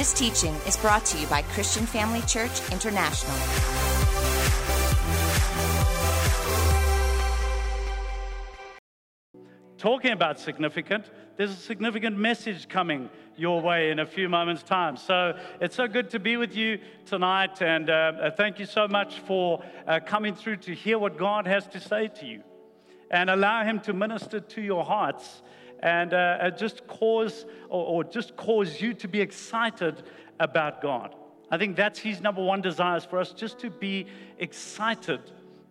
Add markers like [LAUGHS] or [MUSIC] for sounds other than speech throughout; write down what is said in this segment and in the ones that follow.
This teaching is brought to you by Christian Family Church International. Talking about significant, there's a significant message coming your way in a few moments' time. So it's so good to be with you tonight, and uh, uh, thank you so much for uh, coming through to hear what God has to say to you and allow Him to minister to your hearts and uh, just cause or, or just cause you to be excited about God. I think that's His number one desire for us, just to be excited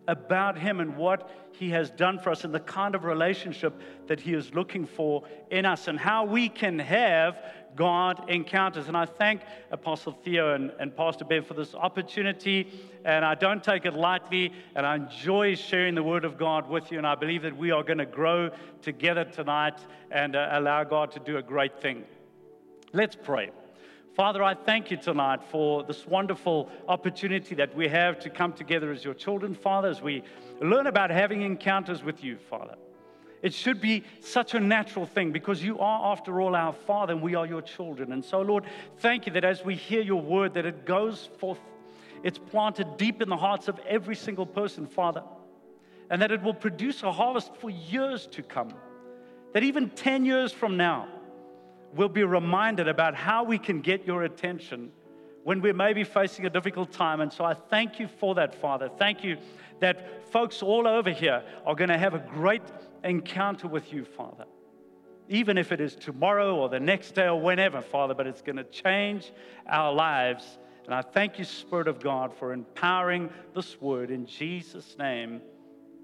about Him and what He has done for us and the kind of relationship that He is looking for in us and how we can have God encounters. And I thank Apostle Theo and, and Pastor Bev for this opportunity. And I don't take it lightly. And I enjoy sharing the Word of God with you. And I believe that we are going to grow together tonight and uh, allow God to do a great thing. Let's pray. Father, I thank you tonight for this wonderful opportunity that we have to come together as your children, Father, as we learn about having encounters with you, Father. It should be such a natural thing because you are, after all, our Father and we are your children. And so, Lord, thank you that as we hear your word, that it goes forth, it's planted deep in the hearts of every single person, Father, and that it will produce a harvest for years to come. That even 10 years from now, we'll be reminded about how we can get your attention when we may be facing a difficult time. And so I thank you for that, Father. Thank you that folks all over here are going to have a great encounter with you, Father. Even if it is tomorrow or the next day or whenever, Father, but it's going to change our lives. And I thank you, Spirit of God, for empowering this word. In Jesus' name,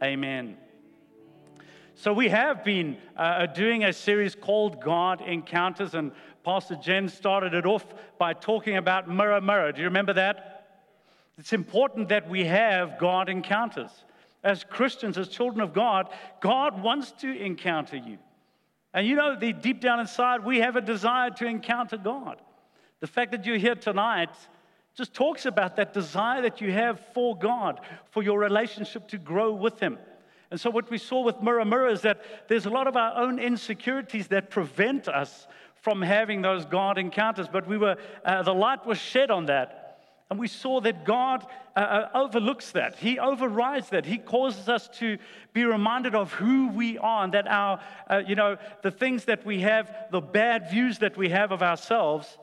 amen. So, we have been uh, doing a series called God Encounters, and Pastor Jen started it off by talking about mirror, mirror. Do you remember that? It's important that we have God encounters. As Christians, as children of God, God wants to encounter you. And you know, the, deep down inside, we have a desire to encounter God. The fact that you're here tonight just talks about that desire that you have for God, for your relationship to grow with Him. And so, what we saw with Mirror Mirror is that there's a lot of our own insecurities that prevent us from having those God encounters. But we were, uh, the light was shed on that. And we saw that God uh, uh, overlooks that. He overrides that. He causes us to be reminded of who we are and that our, uh, you know, the things that we have, the bad views that we have of ourselves,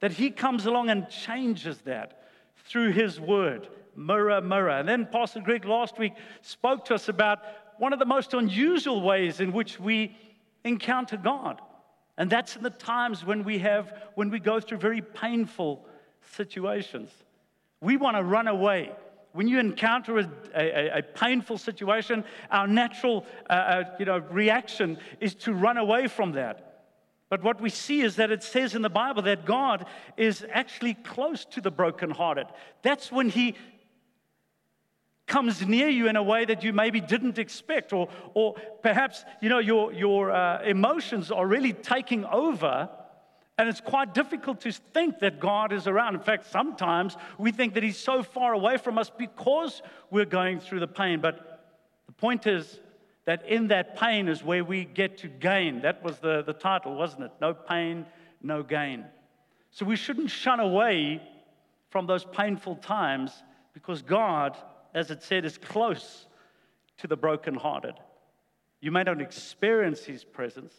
that He comes along and changes that through His word mirror, mirror. And then Pastor Greg last week spoke to us about one of the most unusual ways in which we encounter God. And that's in the times when we have, when we go through very painful situations. We want to run away. When you encounter a, a, a painful situation, our natural uh, uh, you know, reaction is to run away from that. But what we see is that it says in the Bible that God is actually close to the brokenhearted. That's when He comes near you in a way that you maybe didn't expect, or, or perhaps you know your, your uh, emotions are really taking over, and it's quite difficult to think that God is around. In fact, sometimes we think that He's so far away from us because we're going through the pain. But the point is that in that pain is where we get to gain. That was the, the title, wasn't it? No pain, no gain. So we shouldn't shun away from those painful times because God as it said, is close to the brokenhearted. You may not experience his presence,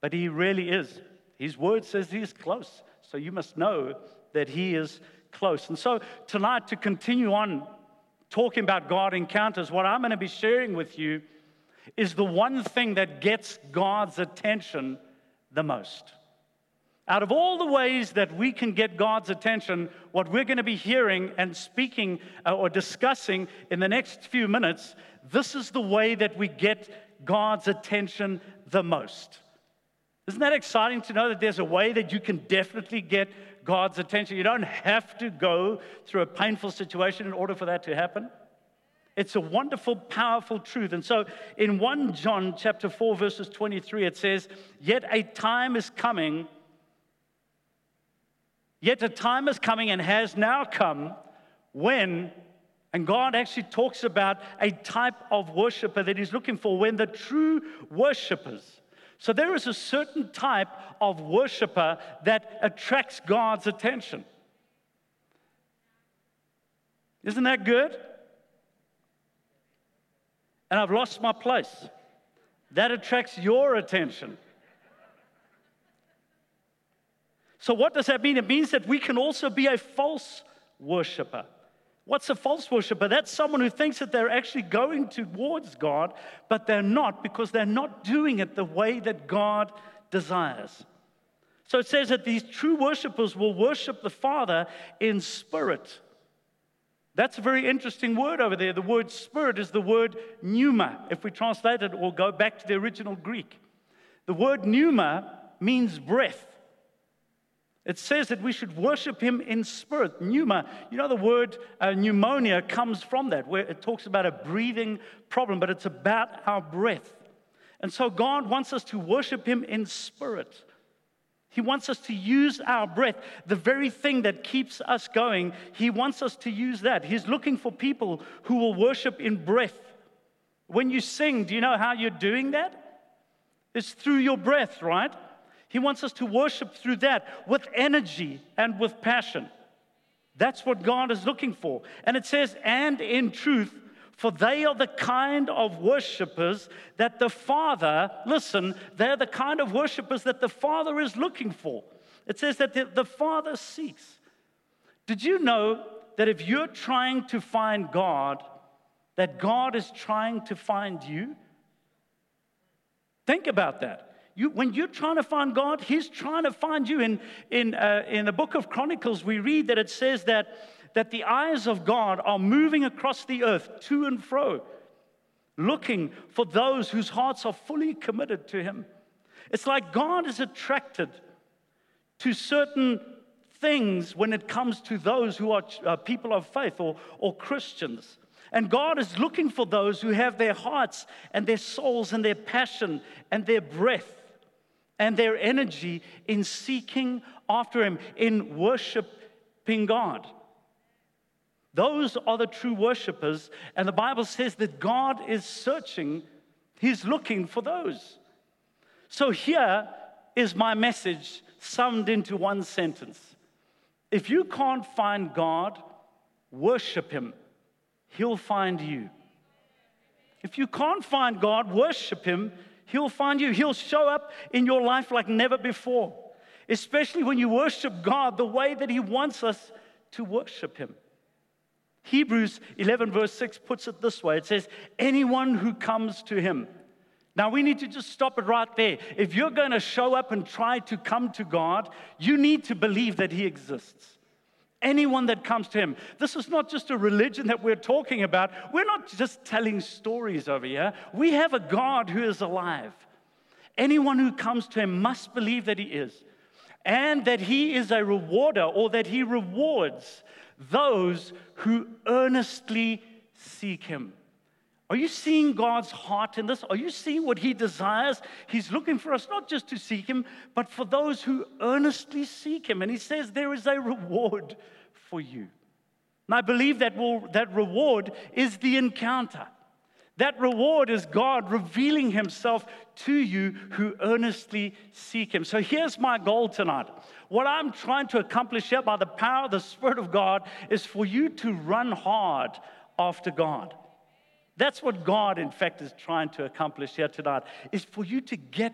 but he really is. His word says he is close. So you must know that he is close. And so tonight, to continue on talking about God encounters, what I'm going to be sharing with you is the one thing that gets God's attention the most. Out of all the ways that we can get God's attention, what we're going to be hearing and speaking uh, or discussing in the next few minutes, this is the way that we get God's attention the most. Isn't that exciting to know that there's a way that you can definitely get God's attention? You don't have to go through a painful situation in order for that to happen. It's a wonderful, powerful truth. And so in 1 John chapter 4, verses 23, it says, Yet a time is coming Yet a time is coming and has now come when, and God actually talks about a type of worshiper that He's looking for, when the true worshipers. So there is a certain type of worshiper that attracts God's attention. Isn't that good? And I've lost my place. That attracts your attention. So, what does that mean? It means that we can also be a false worshiper. What's a false worshiper? That's someone who thinks that they're actually going towards God, but they're not because they're not doing it the way that God desires. So it says that these true worshipers will worship the Father in spirit. That's a very interesting word over there. The word spirit is the word pneuma. If we translate it, we'll go back to the original Greek. The word pneuma means breath. It says that we should worship him in spirit. Pneuma, you know, the word uh, pneumonia comes from that, where it talks about a breathing problem, but it's about our breath. And so God wants us to worship him in spirit. He wants us to use our breath, the very thing that keeps us going. He wants us to use that. He's looking for people who will worship in breath. When you sing, do you know how you're doing that? It's through your breath, right? He wants us to worship through that with energy and with passion. That's what God is looking for. And it says, and in truth, for they are the kind of worshipers that the Father, listen, they're the kind of worshipers that the Father is looking for. It says that the, the Father seeks. Did you know that if you're trying to find God, that God is trying to find you? Think about that. You, when you're trying to find God, He's trying to find you. In, in, uh, in the book of Chronicles, we read that it says that, that the eyes of God are moving across the earth to and fro, looking for those whose hearts are fully committed to Him. It's like God is attracted to certain things when it comes to those who are uh, people of faith or, or Christians. And God is looking for those who have their hearts and their souls and their passion and their breath and their energy in seeking after Him, in worshiping God. Those are the true worshipers, and the Bible says that God is searching, He's looking for those. So here is my message summed into one sentence. If you can't find God, worship Him, He'll find you. If you can't find God, worship Him, He'll find you. He'll show up in your life like never before, especially when you worship God the way that He wants us to worship Him. Hebrews 11, verse 6 puts it this way it says, Anyone who comes to Him. Now, we need to just stop it right there. If you're going to show up and try to come to God, you need to believe that He exists anyone that comes to him. This is not just a religion that we're talking about. We're not just telling stories over here. We have a God who is alive. Anyone who comes to him must believe that he is, and that he is a rewarder or that he rewards those who earnestly seek him. Are you seeing God's heart in this? Are you seeing what He desires? He's looking for us not just to seek Him, but for those who earnestly seek Him. And He says there is a reward for you. And I believe that, will, that reward is the encounter. That reward is God revealing Himself to you who earnestly seek Him. So here's my goal tonight. What I'm trying to accomplish here by the power of the Spirit of God is for you to run hard after God. That's what God, in fact, is trying to accomplish here tonight, is for you to get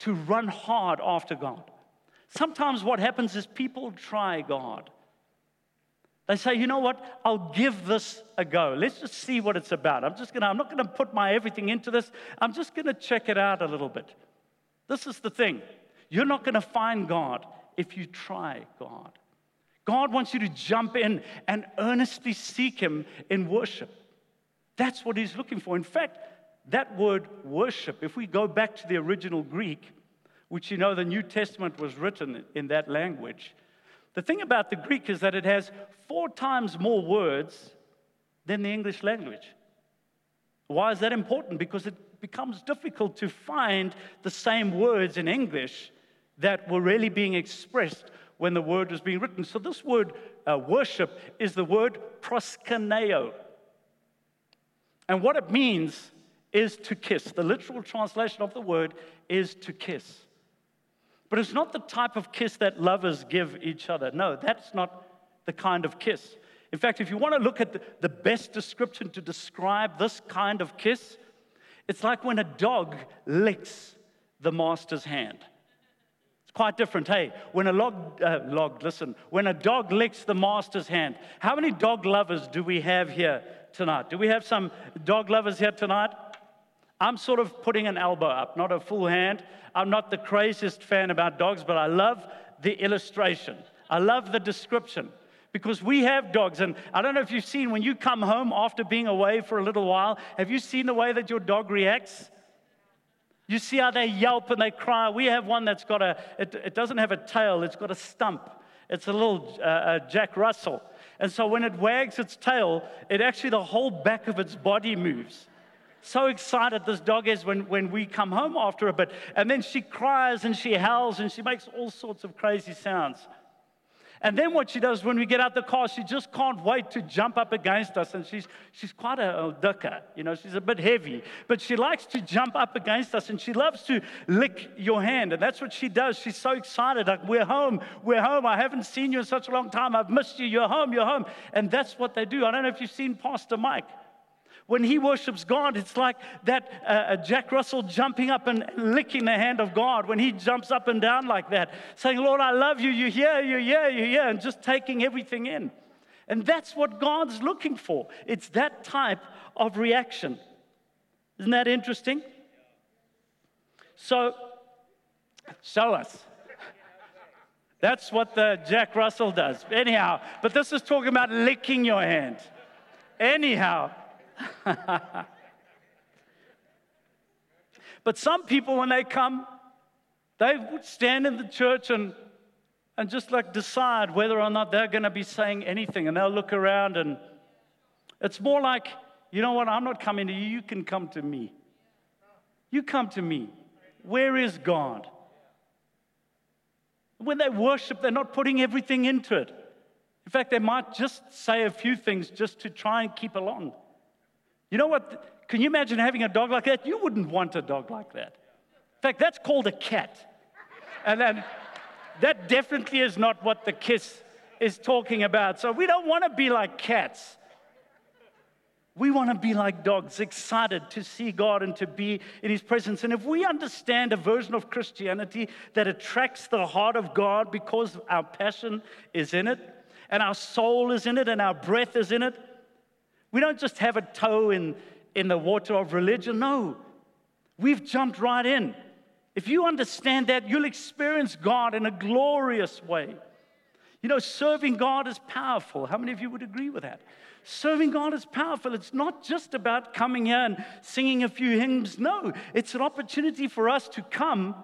to run hard after God. Sometimes what happens is people try God. They say, you know what? I'll give this a go. Let's just see what it's about. I'm just gonna, I'm not gonna put my everything into this. I'm just gonna check it out a little bit. This is the thing. You're not gonna find God if you try God. God wants you to jump in and earnestly seek Him in worship. That's what he's looking for. In fact, that word worship, if we go back to the original Greek, which you know the New Testament was written in that language, the thing about the Greek is that it has four times more words than the English language. Why is that important? Because it becomes difficult to find the same words in English that were really being expressed when the word was being written. So, this word uh, worship is the word proskuneo. And what it means is to kiss. The literal translation of the word is to kiss. But it's not the type of kiss that lovers give each other. No, that's not the kind of kiss. In fact, if you want to look at the, best description to describe this kind of kiss, it's like when a dog licks the master's hand. It's quite different. Hey, when a log, uh, log, listen, when a dog licks the master's hand, how many dog lovers do we have here tonight? Do we have some dog lovers here tonight? I'm sort of putting an elbow up, not a full hand. I'm not the craziest fan about dogs, but I love the illustration. I love the description because we have dogs. And I don't know if you've seen when you come home after being away for a little while, have you seen the way that your dog reacts? You see how they yelp and they cry. We have one that's got a, it, it doesn't have a tail, it's got a stump. It's a little uh, uh, Jack Russell. And so when it wags its tail, it actually, the whole back of its body moves. So excited this dog is when, when we come home after a bit. And then she cries and she howls and she makes all sorts of crazy sounds. And then what she does when we get out the car, she just can't wait to jump up against us. And she's, she's quite a, ducker, you know, she's a bit heavy, but she likes to jump up against us and she loves to lick your hand. And that's what she does. She's so excited, like, we're home, we're home. I haven't seen you in such a long time. I've missed you. You're home, you're home. And that's what they do. I don't know if you've seen Pastor Mike when he worships God, it's like that uh, Jack Russell jumping up and licking the hand of God when he jumps up and down like that, saying, Lord, I love you, you're here, you're here, you're here, and just taking everything in. And that's what God's looking for. It's that type of reaction. Isn't that interesting? So, show us. That's what the Jack Russell does. Anyhow, but this is talking about licking your hand. Anyhow, [LAUGHS] but some people, when they come, they would stand in the church and, and just like decide whether or not they're going to be saying anything. And they'll look around and it's more like, you know what, I'm not coming to you, you can come to me. You come to me. Where is God? When they worship, they're not putting everything into it. In fact, they might just say a few things just to try and keep along. You know what? Can you imagine having a dog like that? You wouldn't want a dog like that. In fact, that's called a cat. And then that definitely is not what the kiss is talking about. So we don't want to be like cats. We want to be like dogs, excited to see God and to be in His presence. And if we understand a version of Christianity that attracts the heart of God because our passion is in it, and our soul is in it, and our breath is in it, we don't just have a toe in, in the water of religion. No, we've jumped right in. If you understand that, you'll experience God in a glorious way. You know, serving God is powerful. How many of you would agree with that? Serving God is powerful. It's not just about coming here and singing a few hymns. No, it's an opportunity for us to come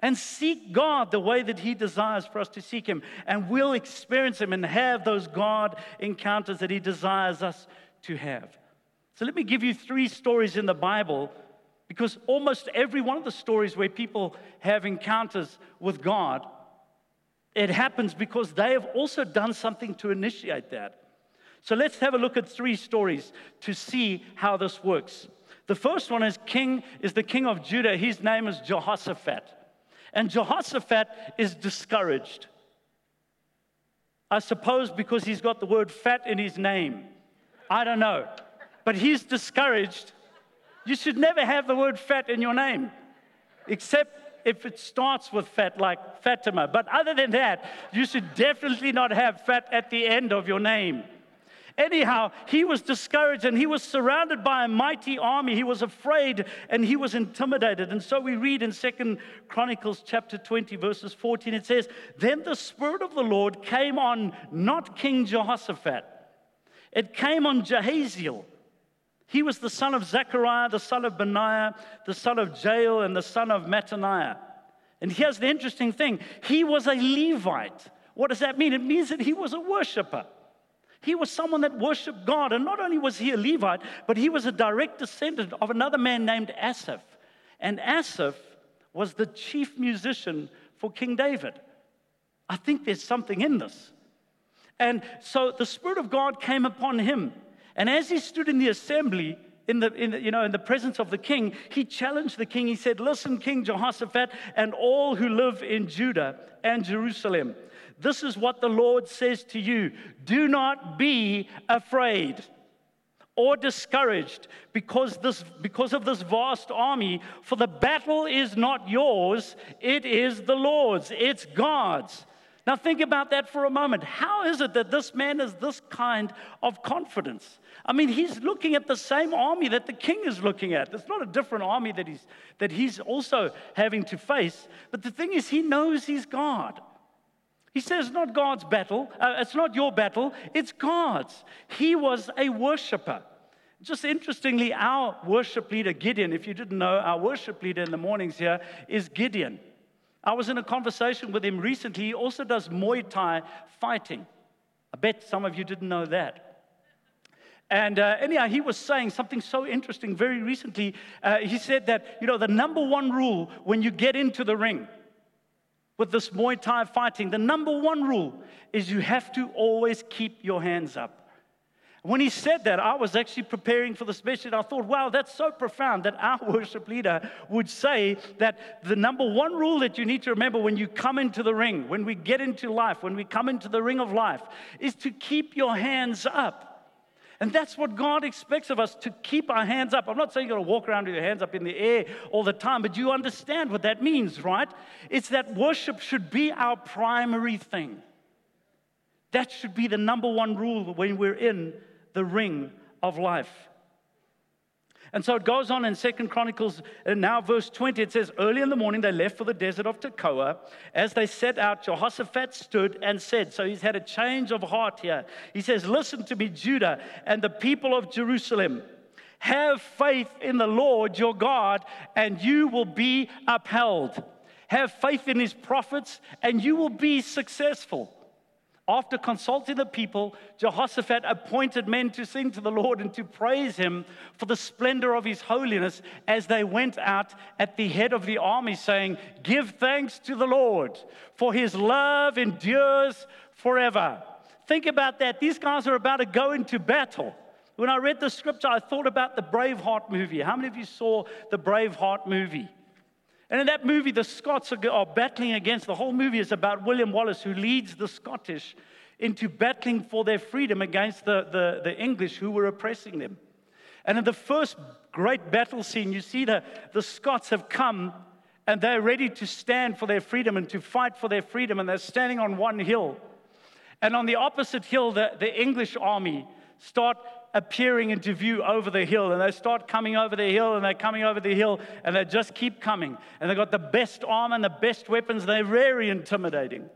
and seek God the way that He desires for us to seek Him. And we'll experience Him and have those God encounters that He desires us to have. So let me give you three stories in the Bible because almost every one of the stories where people have encounters with God, it happens because they have also done something to initiate that. So let's have a look at three stories to see how this works. The first one is king is the king of Judah. His name is Jehoshaphat. And Jehoshaphat is discouraged. I suppose because he's got the word fat in his name. I don't know. But he's discouraged. You should never have the word fat in your name, except if it starts with fat, like Fatima. But other than that, you should definitely not have fat at the end of your name. Anyhow, he was discouraged and he was surrounded by a mighty army. He was afraid and he was intimidated. And so we read in Second Chronicles chapter 20, verses 14, it says, Then the Spirit of the Lord came on not King Jehoshaphat it came on Jahaziel. He was the son of Zechariah, the son of Benaiah, the son of Jael, and the son of Mattaniah. And here's the interesting thing he was a Levite. What does that mean? It means that he was a worshiper. He was someone that worshiped God. And not only was he a Levite, but he was a direct descendant of another man named Asaph. And Asaph was the chief musician for King David. I think there's something in this. And so the Spirit of God came upon him. And as he stood in the assembly, in the, in the, you know, in the presence of the king, he challenged the king. He said, Listen, King Jehoshaphat, and all who live in Judah and Jerusalem, this is what the Lord says to you do not be afraid or discouraged because, this, because of this vast army, for the battle is not yours, it is the Lord's, it's God's. Now, think about that for a moment. How is it that this man has this kind of confidence? I mean, he's looking at the same army that the king is looking at. It's not a different army that he's, that he's also having to face. But the thing is, he knows he's God. He says, not God's battle, uh, it's not your battle, it's God's. He was a worshiper. Just interestingly, our worship leader, Gideon, if you didn't know, our worship leader in the mornings here is Gideon. I was in a conversation with him recently. He also does Muay Thai fighting. I bet some of you didn't know that. And uh, anyhow, he was saying something so interesting very recently. Uh, he said that, you know, the number one rule when you get into the ring with this Muay Thai fighting, the number one rule is you have to always keep your hands up. When he said that, I was actually preparing for this message. I thought, wow, that's so profound that our [LAUGHS] worship leader would say that the number one rule that you need to remember when you come into the ring, when we get into life, when we come into the ring of life, is to keep your hands up. And that's what God expects of us to keep our hands up. I'm not saying you're going to walk around with your hands up in the air all the time, but you understand what that means, right? It's that worship should be our primary thing. That should be the number one rule when we're in the ring of life. And so it goes on in Second Chronicles, and now verse 20, it says, Early in the morning they left for the desert of Tekoa. As they set out, Jehoshaphat stood and said, So he's had a change of heart here. He says, Listen to me, Judah and the people of Jerusalem. Have faith in the Lord your God, and you will be upheld. Have faith in his prophets, and you will be successful. After consulting the people, Jehoshaphat appointed men to sing to the Lord and to praise him for the splendor of his holiness as they went out at the head of the army, saying, Give thanks to the Lord, for his love endures forever. Think about that. These guys are about to go into battle. When I read the scripture, I thought about the Braveheart movie. How many of you saw the Braveheart movie? And in that movie, the Scots are, are battling against, the whole movie is about William Wallace, who leads the Scottish into battling for their freedom against the, the, the English who were oppressing them. And in the first great battle scene, you see the, the Scots have come and they're ready to stand for their freedom and to fight for their freedom, and they're standing on one hill. And on the opposite hill, the, the English army start appearing into view over the hill. And they start coming over the hill and they're coming over the hill and they just keep coming. And they've got the best armor and the best weapons. They're very intimidating.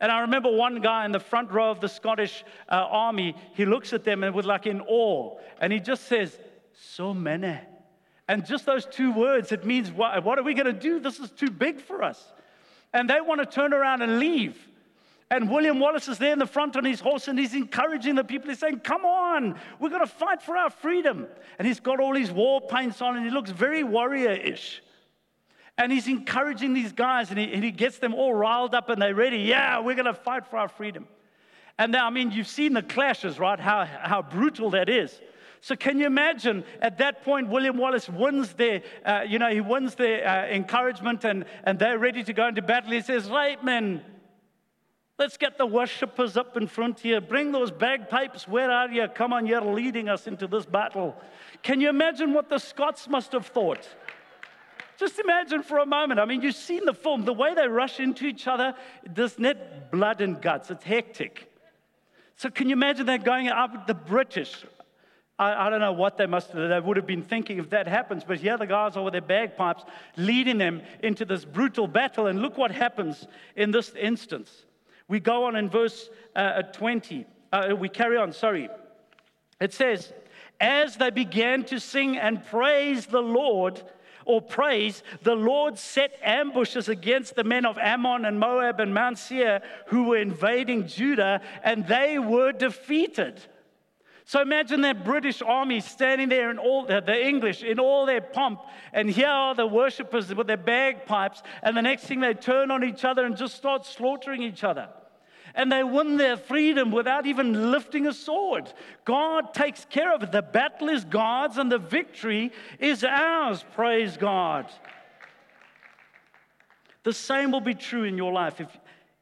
And I remember one guy in the front row of the Scottish uh, army, he looks at them and with like in awe. And he just says, So many. And just those two words, it means, what, what are we going to do? This is too big for us. And they want to turn around and leave. And William Wallace is there in the front on his horse and he's encouraging the people. He's saying, Come on, we're going to fight for our freedom. And he's got all his war paints on and he looks very warrior ish. And he's encouraging these guys and he, and he gets them all riled up and they're ready. Yeah, we're going to fight for our freedom. And now, I mean, you've seen the clashes, right? How, how brutal that is. So can you imagine at that point, William Wallace wins their, uh, you know, he wins their uh, encouragement and, and they're ready to go into battle. He says, right, men, Let's get the worshippers up in front here. Bring those bagpipes. Where are you? Come on, you're leading us into this battle. Can you imagine what the Scots must have thought? Just imagine for a moment. I mean, you've seen the film, the way they rush into each other, there's net blood and guts. It's hectic. So, can you imagine that going up with the British? I, I, don't know what they must they would have been thinking if that happens, but here the guys are with their bagpipes leading them into this brutal battle. And look what happens in this instance. We go on in verse uh, 20. Uh, we carry on, sorry. It says, As they began to sing and praise the Lord, or praise, the Lord set ambushes against the men of Ammon and Moab and Mount Seir who were invading Judah, and they were defeated. So imagine that British army standing there in all the English in all their pomp, and here are the worshippers with their bagpipes, and the next thing they turn on each other and just start slaughtering each other. And they win their freedom without even lifting a sword. God takes care of it. The battle is God's and the victory is ours. Praise God. The same will be true in your life if,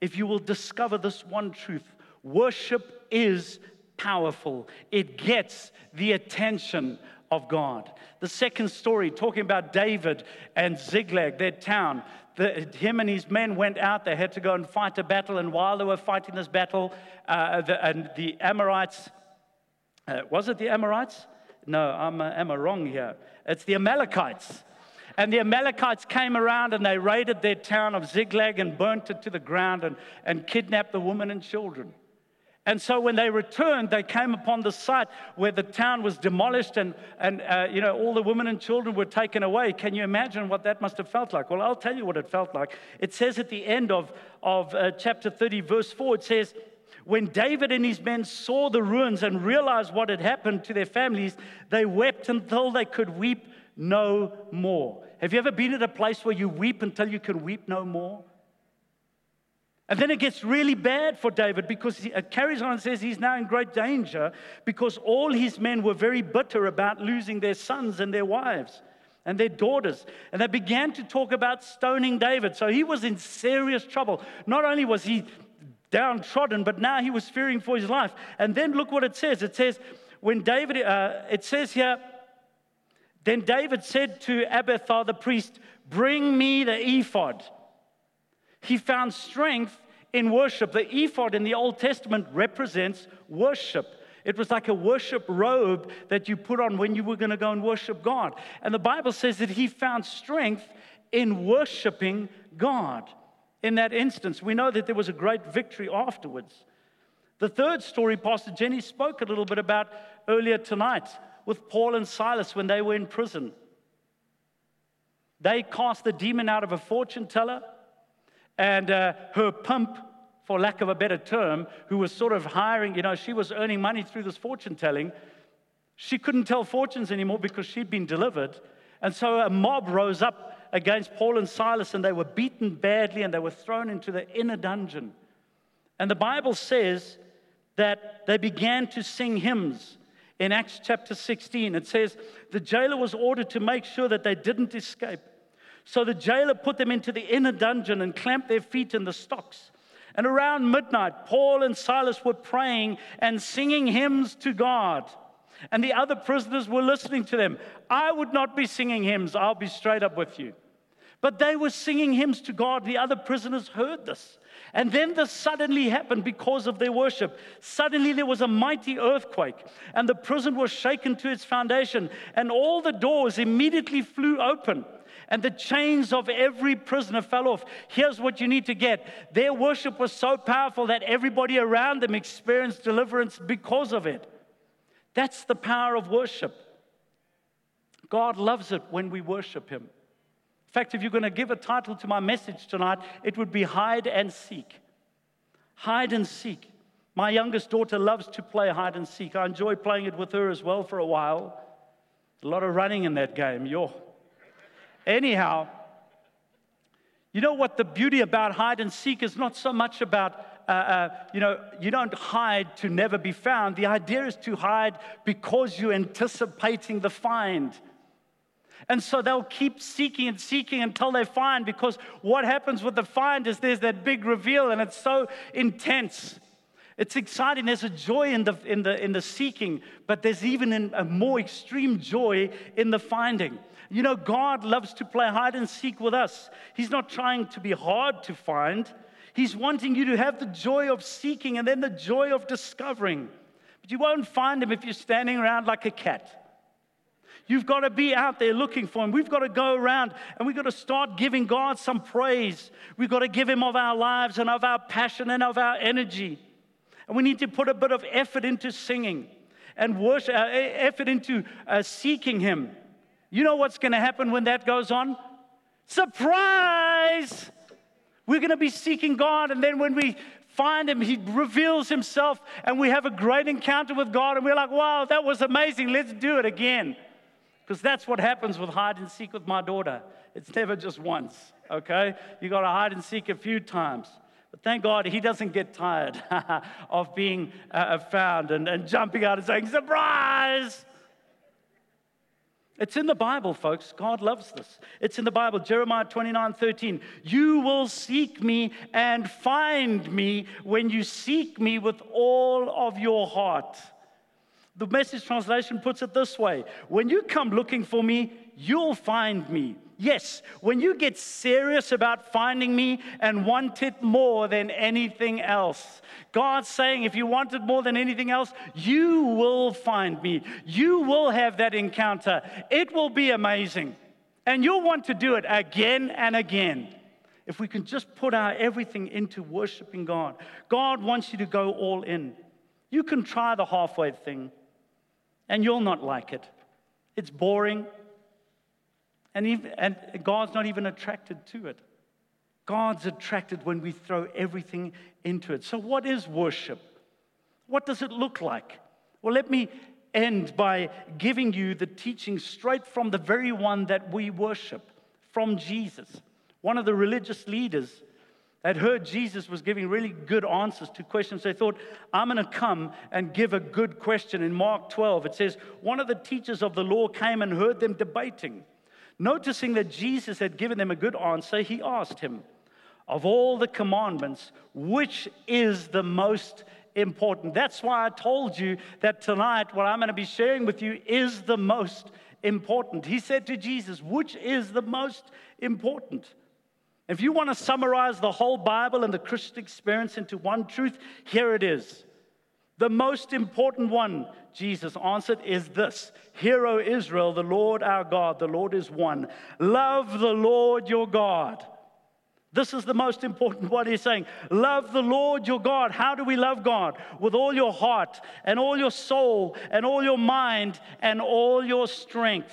if you will discover this one truth worship is powerful, it gets the attention of God. The second story, talking about David and Ziklag, their town. The, him and his men went out. They had to go and fight a battle. And while they were fighting this battle, uh, the, and the Amorites, uh, was it the Amorites? No, I'm, uh, am I wrong here? It's the Amalekites. And the Amalekites came around and they raided their town of Ziklag and burnt it to the ground and, and kidnapped the women and children. And so when they returned, they came upon the site where the town was demolished and, and uh, you know, all the women and children were taken away. Can you imagine what that must have felt like? Well, I'll tell you what it felt like. It says at the end of, of uh, chapter 30, verse 4, it says, when David and his men saw the ruins and realized what had happened to their families, they wept until they could weep no more. Have you ever been at a place where you weep until you can weep no more? And then it gets really bad for David because it carries on and says he's now in great danger because all his men were very bitter about losing their sons and their wives and their daughters. And they began to talk about stoning David. So he was in serious trouble. Not only was he downtrodden, but now he was fearing for his life. And then look what it says it says, when David, uh, it says here, then David said to Abiathar the priest, Bring me the ephod. He found strength in worship. The ephod in the Old Testament represents worship. It was like a worship robe that you put on when you were going to go and worship God. And the Bible says that he found strength in worshiping God. In that instance, we know that there was a great victory afterwards. The third story, Pastor Jenny spoke a little bit about earlier tonight with Paul and Silas when they were in prison. They cast the demon out of a fortune teller and uh, her pump, for lack of a better term, who was sort of hiring, you know, she was earning money through this fortune telling. She couldn't tell fortunes anymore because she'd been delivered. And so a mob rose up against Paul and Silas, and they were beaten badly and they were thrown into the inner dungeon. And the Bible says that they began to sing hymns. In Acts chapter 16, it says, The jailer was ordered to make sure that they didn't escape. So the jailer put them into the inner dungeon and clamped their feet in the stocks. And around midnight, Paul and Silas were praying and singing hymns to God. And the other prisoners were listening to them. I would not be singing hymns, I'll be straight up with you. But they were singing hymns to God. The other prisoners heard this. And then this suddenly happened because of their worship. Suddenly there was a mighty earthquake, and the prison was shaken to its foundation, and all the doors immediately flew open and the chains of every prisoner fell off. Here's what you need to get their worship was so powerful that everybody around them experienced deliverance because of it. That's the power of worship. God loves it when we worship Him. In fact, if you're going to give a title to my message tonight, it would be Hide and Seek. Hide and Seek. My youngest daughter loves to play hide and seek. I enjoy playing it with her as well for a while. A lot of running in that game. Yo. Anyhow, you know what the beauty about hide and seek is not so much about, uh, uh, you know, you don't hide to never be found. The idea is to hide because you're anticipating the find. And so they'll keep seeking and seeking until they find, because what happens with the find is there's that big reveal and it's so intense. It's exciting. There's a joy in the, in the, in the seeking, but there's even a more extreme joy in the finding. You know, God loves to play hide and seek with us. He's not trying to be hard to find, He's wanting you to have the joy of seeking and then the joy of discovering. But you won't find Him if you're standing around like a cat. You've got to be out there looking for Him. We've got to go around and we've got to start giving God some praise. We've got to give Him of our lives and of our passion and of our energy. And we need to put a bit of effort into singing and worship, uh, effort into uh, seeking Him. You know what's going to happen when that goes on? Surprise! We're going to be seeking God, and then when we find Him, He reveals Himself, and we have a great encounter with God, and we're like, wow, that was amazing. Let's do it again. Because that's what happens with hide and seek with my daughter. It's never just once, okay? You got to hide and seek a few times. But thank God he doesn't get tired [LAUGHS] of being uh, found and, and jumping out and saying, Surprise! It's in the Bible, folks. God loves this. It's in the Bible. Jeremiah 29 13. You will seek me and find me when you seek me with all of your heart. The message translation puts it this way When you come looking for me, you'll find me. Yes, when you get serious about finding me and want it more than anything else. God's saying, if you want it more than anything else, you will find me. You will have that encounter. It will be amazing. And you'll want to do it again and again. If we can just put our everything into worshiping God, God wants you to go all in. You can try the halfway thing, and you'll not like it. It's boring, and, and God's not even attracted to it. God's attracted when we throw everything into it. So, what is worship? What does it look like? Well, let me end by giving you the teaching straight from the very one that we worship, from Jesus. One of the religious leaders had heard Jesus was giving really good answers to questions. They thought, I'm going to come and give a good question. In Mark 12, it says, One of the teachers of the law came and heard them debating. Noticing that Jesus had given them a good answer, he asked him, Of all the commandments, which is the most important? That's why I told you that tonight what I'm going to be sharing with you is the most important. He said to Jesus, Which is the most important? If you want to summarize the whole Bible and the Christian experience into one truth, here it is. The most important one, Jesus answered, is this Hear, O Israel, the Lord our God, the Lord is one. Love the Lord your God. This is the most important one he's saying. Love the Lord your God. How do we love God? With all your heart and all your soul and all your mind and all your strength.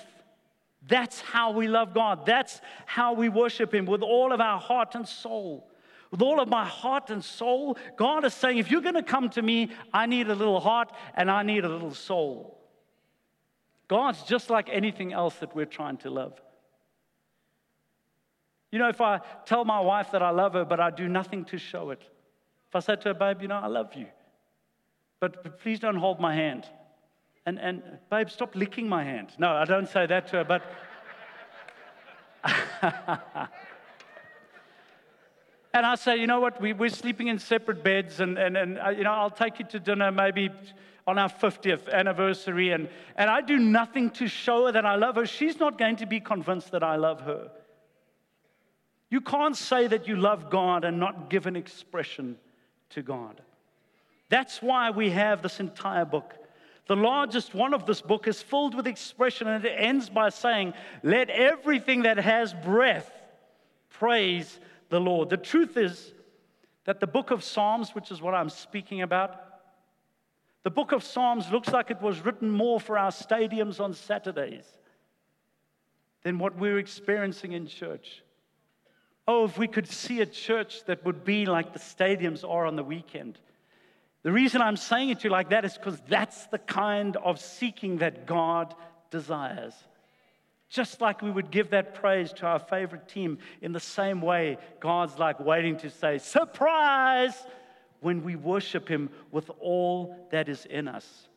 That's how we love God. That's how we worship Him with all of our heart and soul with all of my heart and soul. God is saying, if you're going to come to me, I need a little heart and I need a little soul. God's just like anything else that we're trying to love. You know, if I tell my wife that I love her, but I do nothing to show it, if I say to her, babe, you know, I love you, but, but please don't hold my hand. And, and, babe, stop licking my hand. No, I don't say that to her, but. [LAUGHS] And I say, you know what, we, we're sleeping in separate beds, and, and, and uh, you know, I'll take you to dinner maybe on our 50th anniversary. And, and I do nothing to show her that I love her. She's not going to be convinced that I love her. You can't say that you love God and not give an expression to God. That's why we have this entire book. The largest one of this book is filled with expression, and it ends by saying, Let everything that has breath praise the Lord. The truth is that the book of Psalms, which is what I'm speaking about, the book of Psalms looks like it was written more for our stadiums on Saturdays than what we're experiencing in church. Oh, if we could see a church that would be like the stadiums are on the weekend. The reason I'm saying it to you like that is because that's the kind of seeking that God desires. Just like we would give that praise to our favorite team, in the same way, God's like waiting to say, surprise, when we worship Him with all that is in us.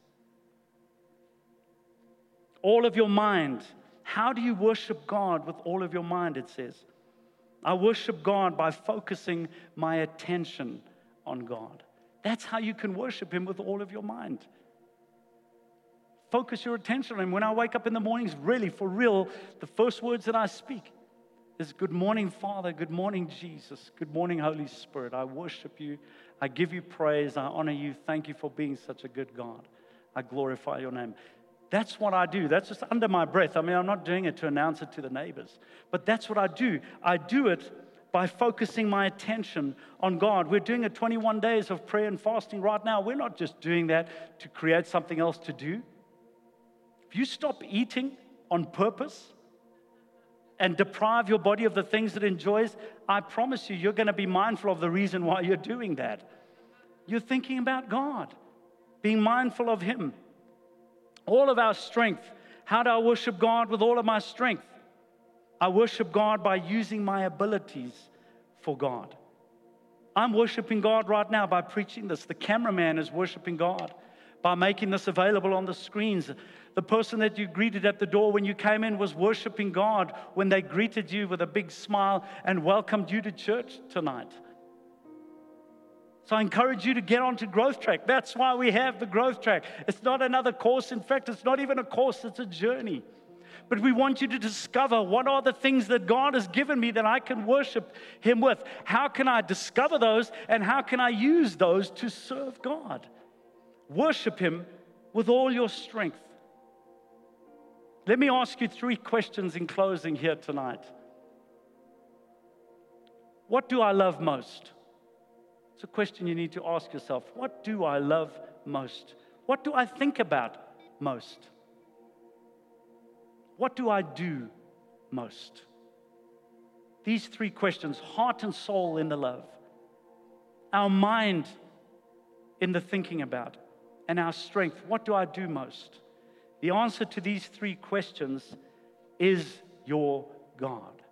All of your mind. How do you worship God with all of your mind? It says. I worship God by focusing my attention on God. That's how you can worship Him with all of your mind focus your attention on Him. When I wake up in the mornings, really, for real, the first words that I speak is Good morning, Father. Good morning, Jesus. Good morning, Holy Spirit. I worship you. I give you praise. I honor you. Thank you for being such a good God. I glorify your name. That's what I do. That's just under my breath. I mean, I'm not doing it to announce it to the neighbors, but that's what I do. I do it by focusing my attention on God. We're doing a 21 days of prayer and fasting right now. We're not just doing that to create something else to do. If you stop eating on purpose and deprive your body of the things it enjoys, I promise you, you're going to be mindful of the reason why you're doing that. You're thinking about God, being mindful of Him. All of our strength. How do I worship God with all of my strength? I worship God by using my abilities for God. I'm worshiping God right now by preaching this. The cameraman is worshiping God by making this available on the screens. The person that you greeted at the door when you came in was worshiping God when they greeted you with a big smile and welcomed you to church tonight. So I encourage you to get onto Growth Track. That's why we have the Growth Track. It's not another course. In fact, it's not even a course, it's a journey. But we want you to discover what are the things that God has given me that I can worship Him with. How can I discover those and how can I use those to serve God? Worship Him with all your strength. Let me ask you three questions in closing here tonight. What do I love most? It's a question you need to ask yourself. What do I love most? What do I think about most? What do I do most? These three questions heart and soul in the love, our mind in the thinking about, and our strength. What do I do most? The answer to these three questions is your God.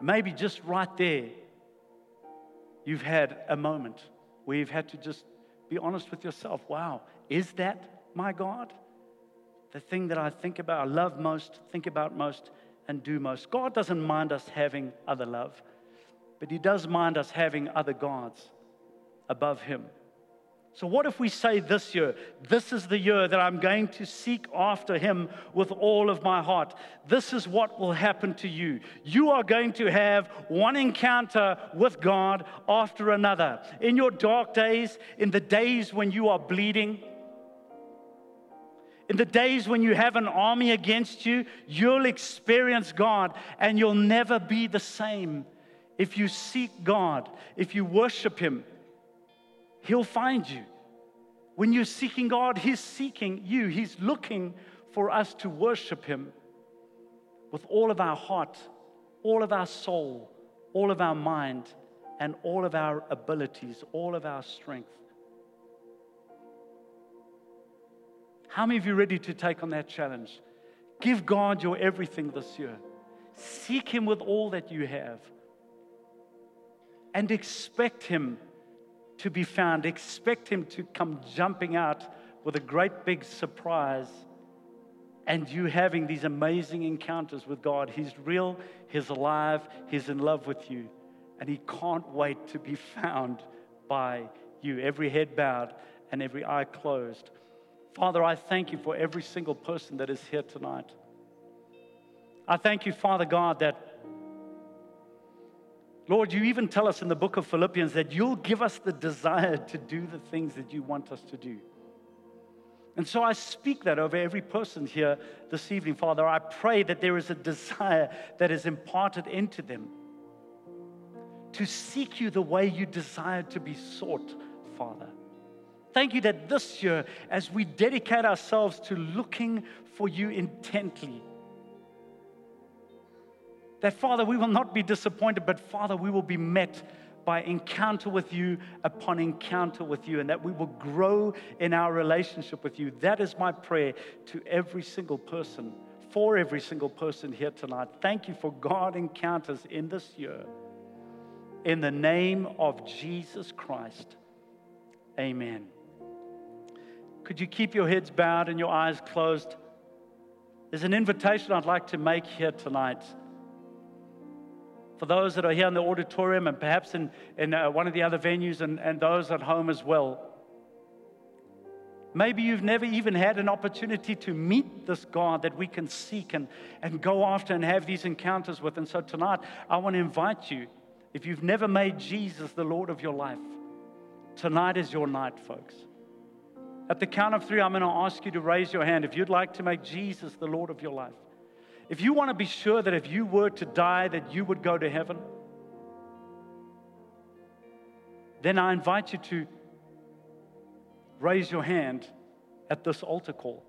Maybe just right there, you've had a moment where you've had to just be honest with yourself. Wow, is that my God? The thing that I think about, I love most, think about most, and do most. God doesn't mind us having other love, but He does mind us having other gods above Him. So, what if we say this year, this is the year that I'm going to seek after Him with all of my heart? This is what will happen to you. You are going to have one encounter with God after another. In your dark days, in the days when you are bleeding, in the days when you have an army against you, you'll experience God and you'll never be the same. If you seek God, if you worship Him, He'll find you. When you're seeking God, He's seeking you. He's looking for us to worship Him with all of our heart, all of our soul, all of our mind, and all of our abilities, all of our strength. How many of you ready to take on that challenge? Give God your everything this year. Seek Him with all that you have. And expect Him to be found. Expect him to come jumping out with a great big surprise and you having these amazing encounters with God. He's real, He's alive, He's in love with you, and He can't wait to be found by you. Every head bowed and every eye closed. Father, I thank you for every single person that is here tonight. I thank you, Father God, that Lord, you even tell us in the book of Philippians that you'll give us the desire to do the things that you want us to do. And so I speak that over every person here this evening, Father. I pray that there is a desire that is imparted into them to seek you the way you desire to be sought, Father. Thank you that this year, as we dedicate ourselves to looking for you intently, that, Father, we will not be disappointed, but, Father, we will be met by encounter with you upon encounter with you, and that we will grow in our relationship with you. That is my prayer to every single person, for every single person here tonight. Thank you for God encounters in this year. In the name of Jesus Christ, amen. Could you keep your heads bowed and your eyes closed? There's an invitation I'd like to make here tonight for those that are here in the auditorium and perhaps in, in uh, one of the other venues and, and those at home as well. Maybe you've never even had an opportunity to meet this God that we can seek and, and go after and have these encounters with. And so tonight, I want to invite you, if you've never made Jesus the Lord of your life, tonight is your night, folks. At the count of three, I'm going to ask you to raise your hand if you'd like to make Jesus the Lord of your life. If you want to be sure that if you were to die, that you would go to heaven, then I invite you to raise your hand at this altar call.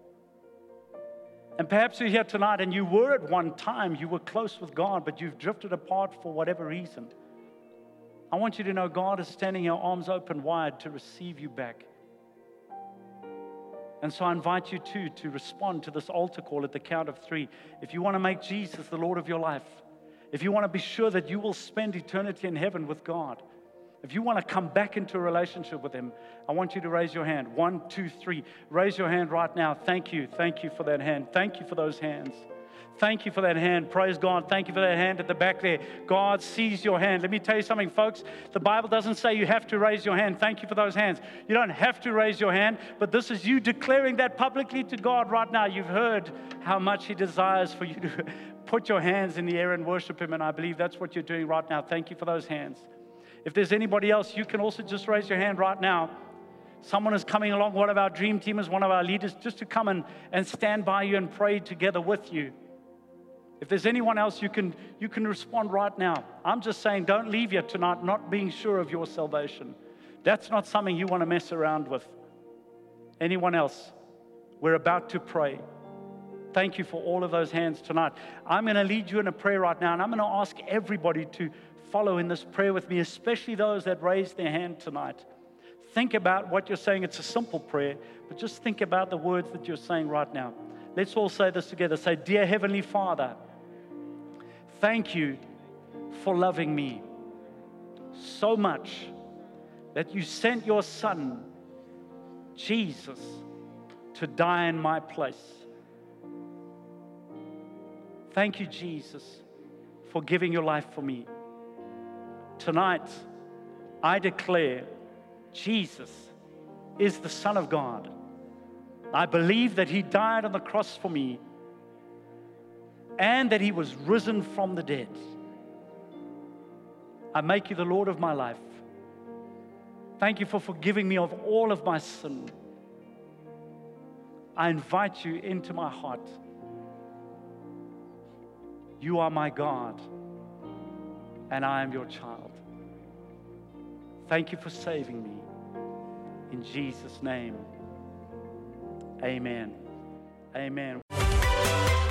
And perhaps you're here tonight and you were at one time, you were close with God, but you've drifted apart for whatever reason. I want you to know God is standing your arms open wide, to receive you back. And so I invite you too to respond to this altar call at the count of three. If you want to make Jesus the Lord of your life, if you want to be sure that you will spend eternity in heaven with God, if you want to come back into a relationship with Him, I want you to raise your hand. One, two, three. Raise your hand right now. Thank you. Thank you for that hand. Thank you for those hands. Thank you for that hand. Praise God. Thank you for that hand at the back there. God sees your hand. Let me tell you something, folks. The Bible doesn't say you have to raise your hand. Thank you for those hands. You don't have to raise your hand, but this is you declaring that publicly to God right now. You've heard how much He desires for you to [LAUGHS] put your hands in the air and worship Him, and I believe that's what you're doing right now. Thank you for those hands. If there's anybody else, you can also just raise your hand right now. Someone is coming along, one of our dream teamers, one of our leaders, just to come and, and stand by you and pray together with you. If there's anyone else, you can, you can respond right now. I'm just saying, don't leave here tonight not being sure of your salvation. That's not something you want to mess around with. Anyone else? We're about to pray. Thank you for all of those hands tonight. I'm going to lead you in a prayer right now, and I'm going to ask everybody to follow in this prayer with me, especially those that raised their hand tonight. Think about what you're saying. It's a simple prayer, but just think about the words that you're saying right now. Let's all say this together. Say, Dear Heavenly Father, Thank you for loving me so much that you sent your son, Jesus, to die in my place. Thank you, Jesus, for giving your life for me. Tonight, I declare Jesus is the Son of God. I believe that He died on the cross for me and that he was risen from the dead. I make you the Lord of my life. Thank you for forgiving me of all of my sin. I invite you into my heart. You are my God, and I am your child. Thank you for saving me. In Jesus' name, amen. Amen.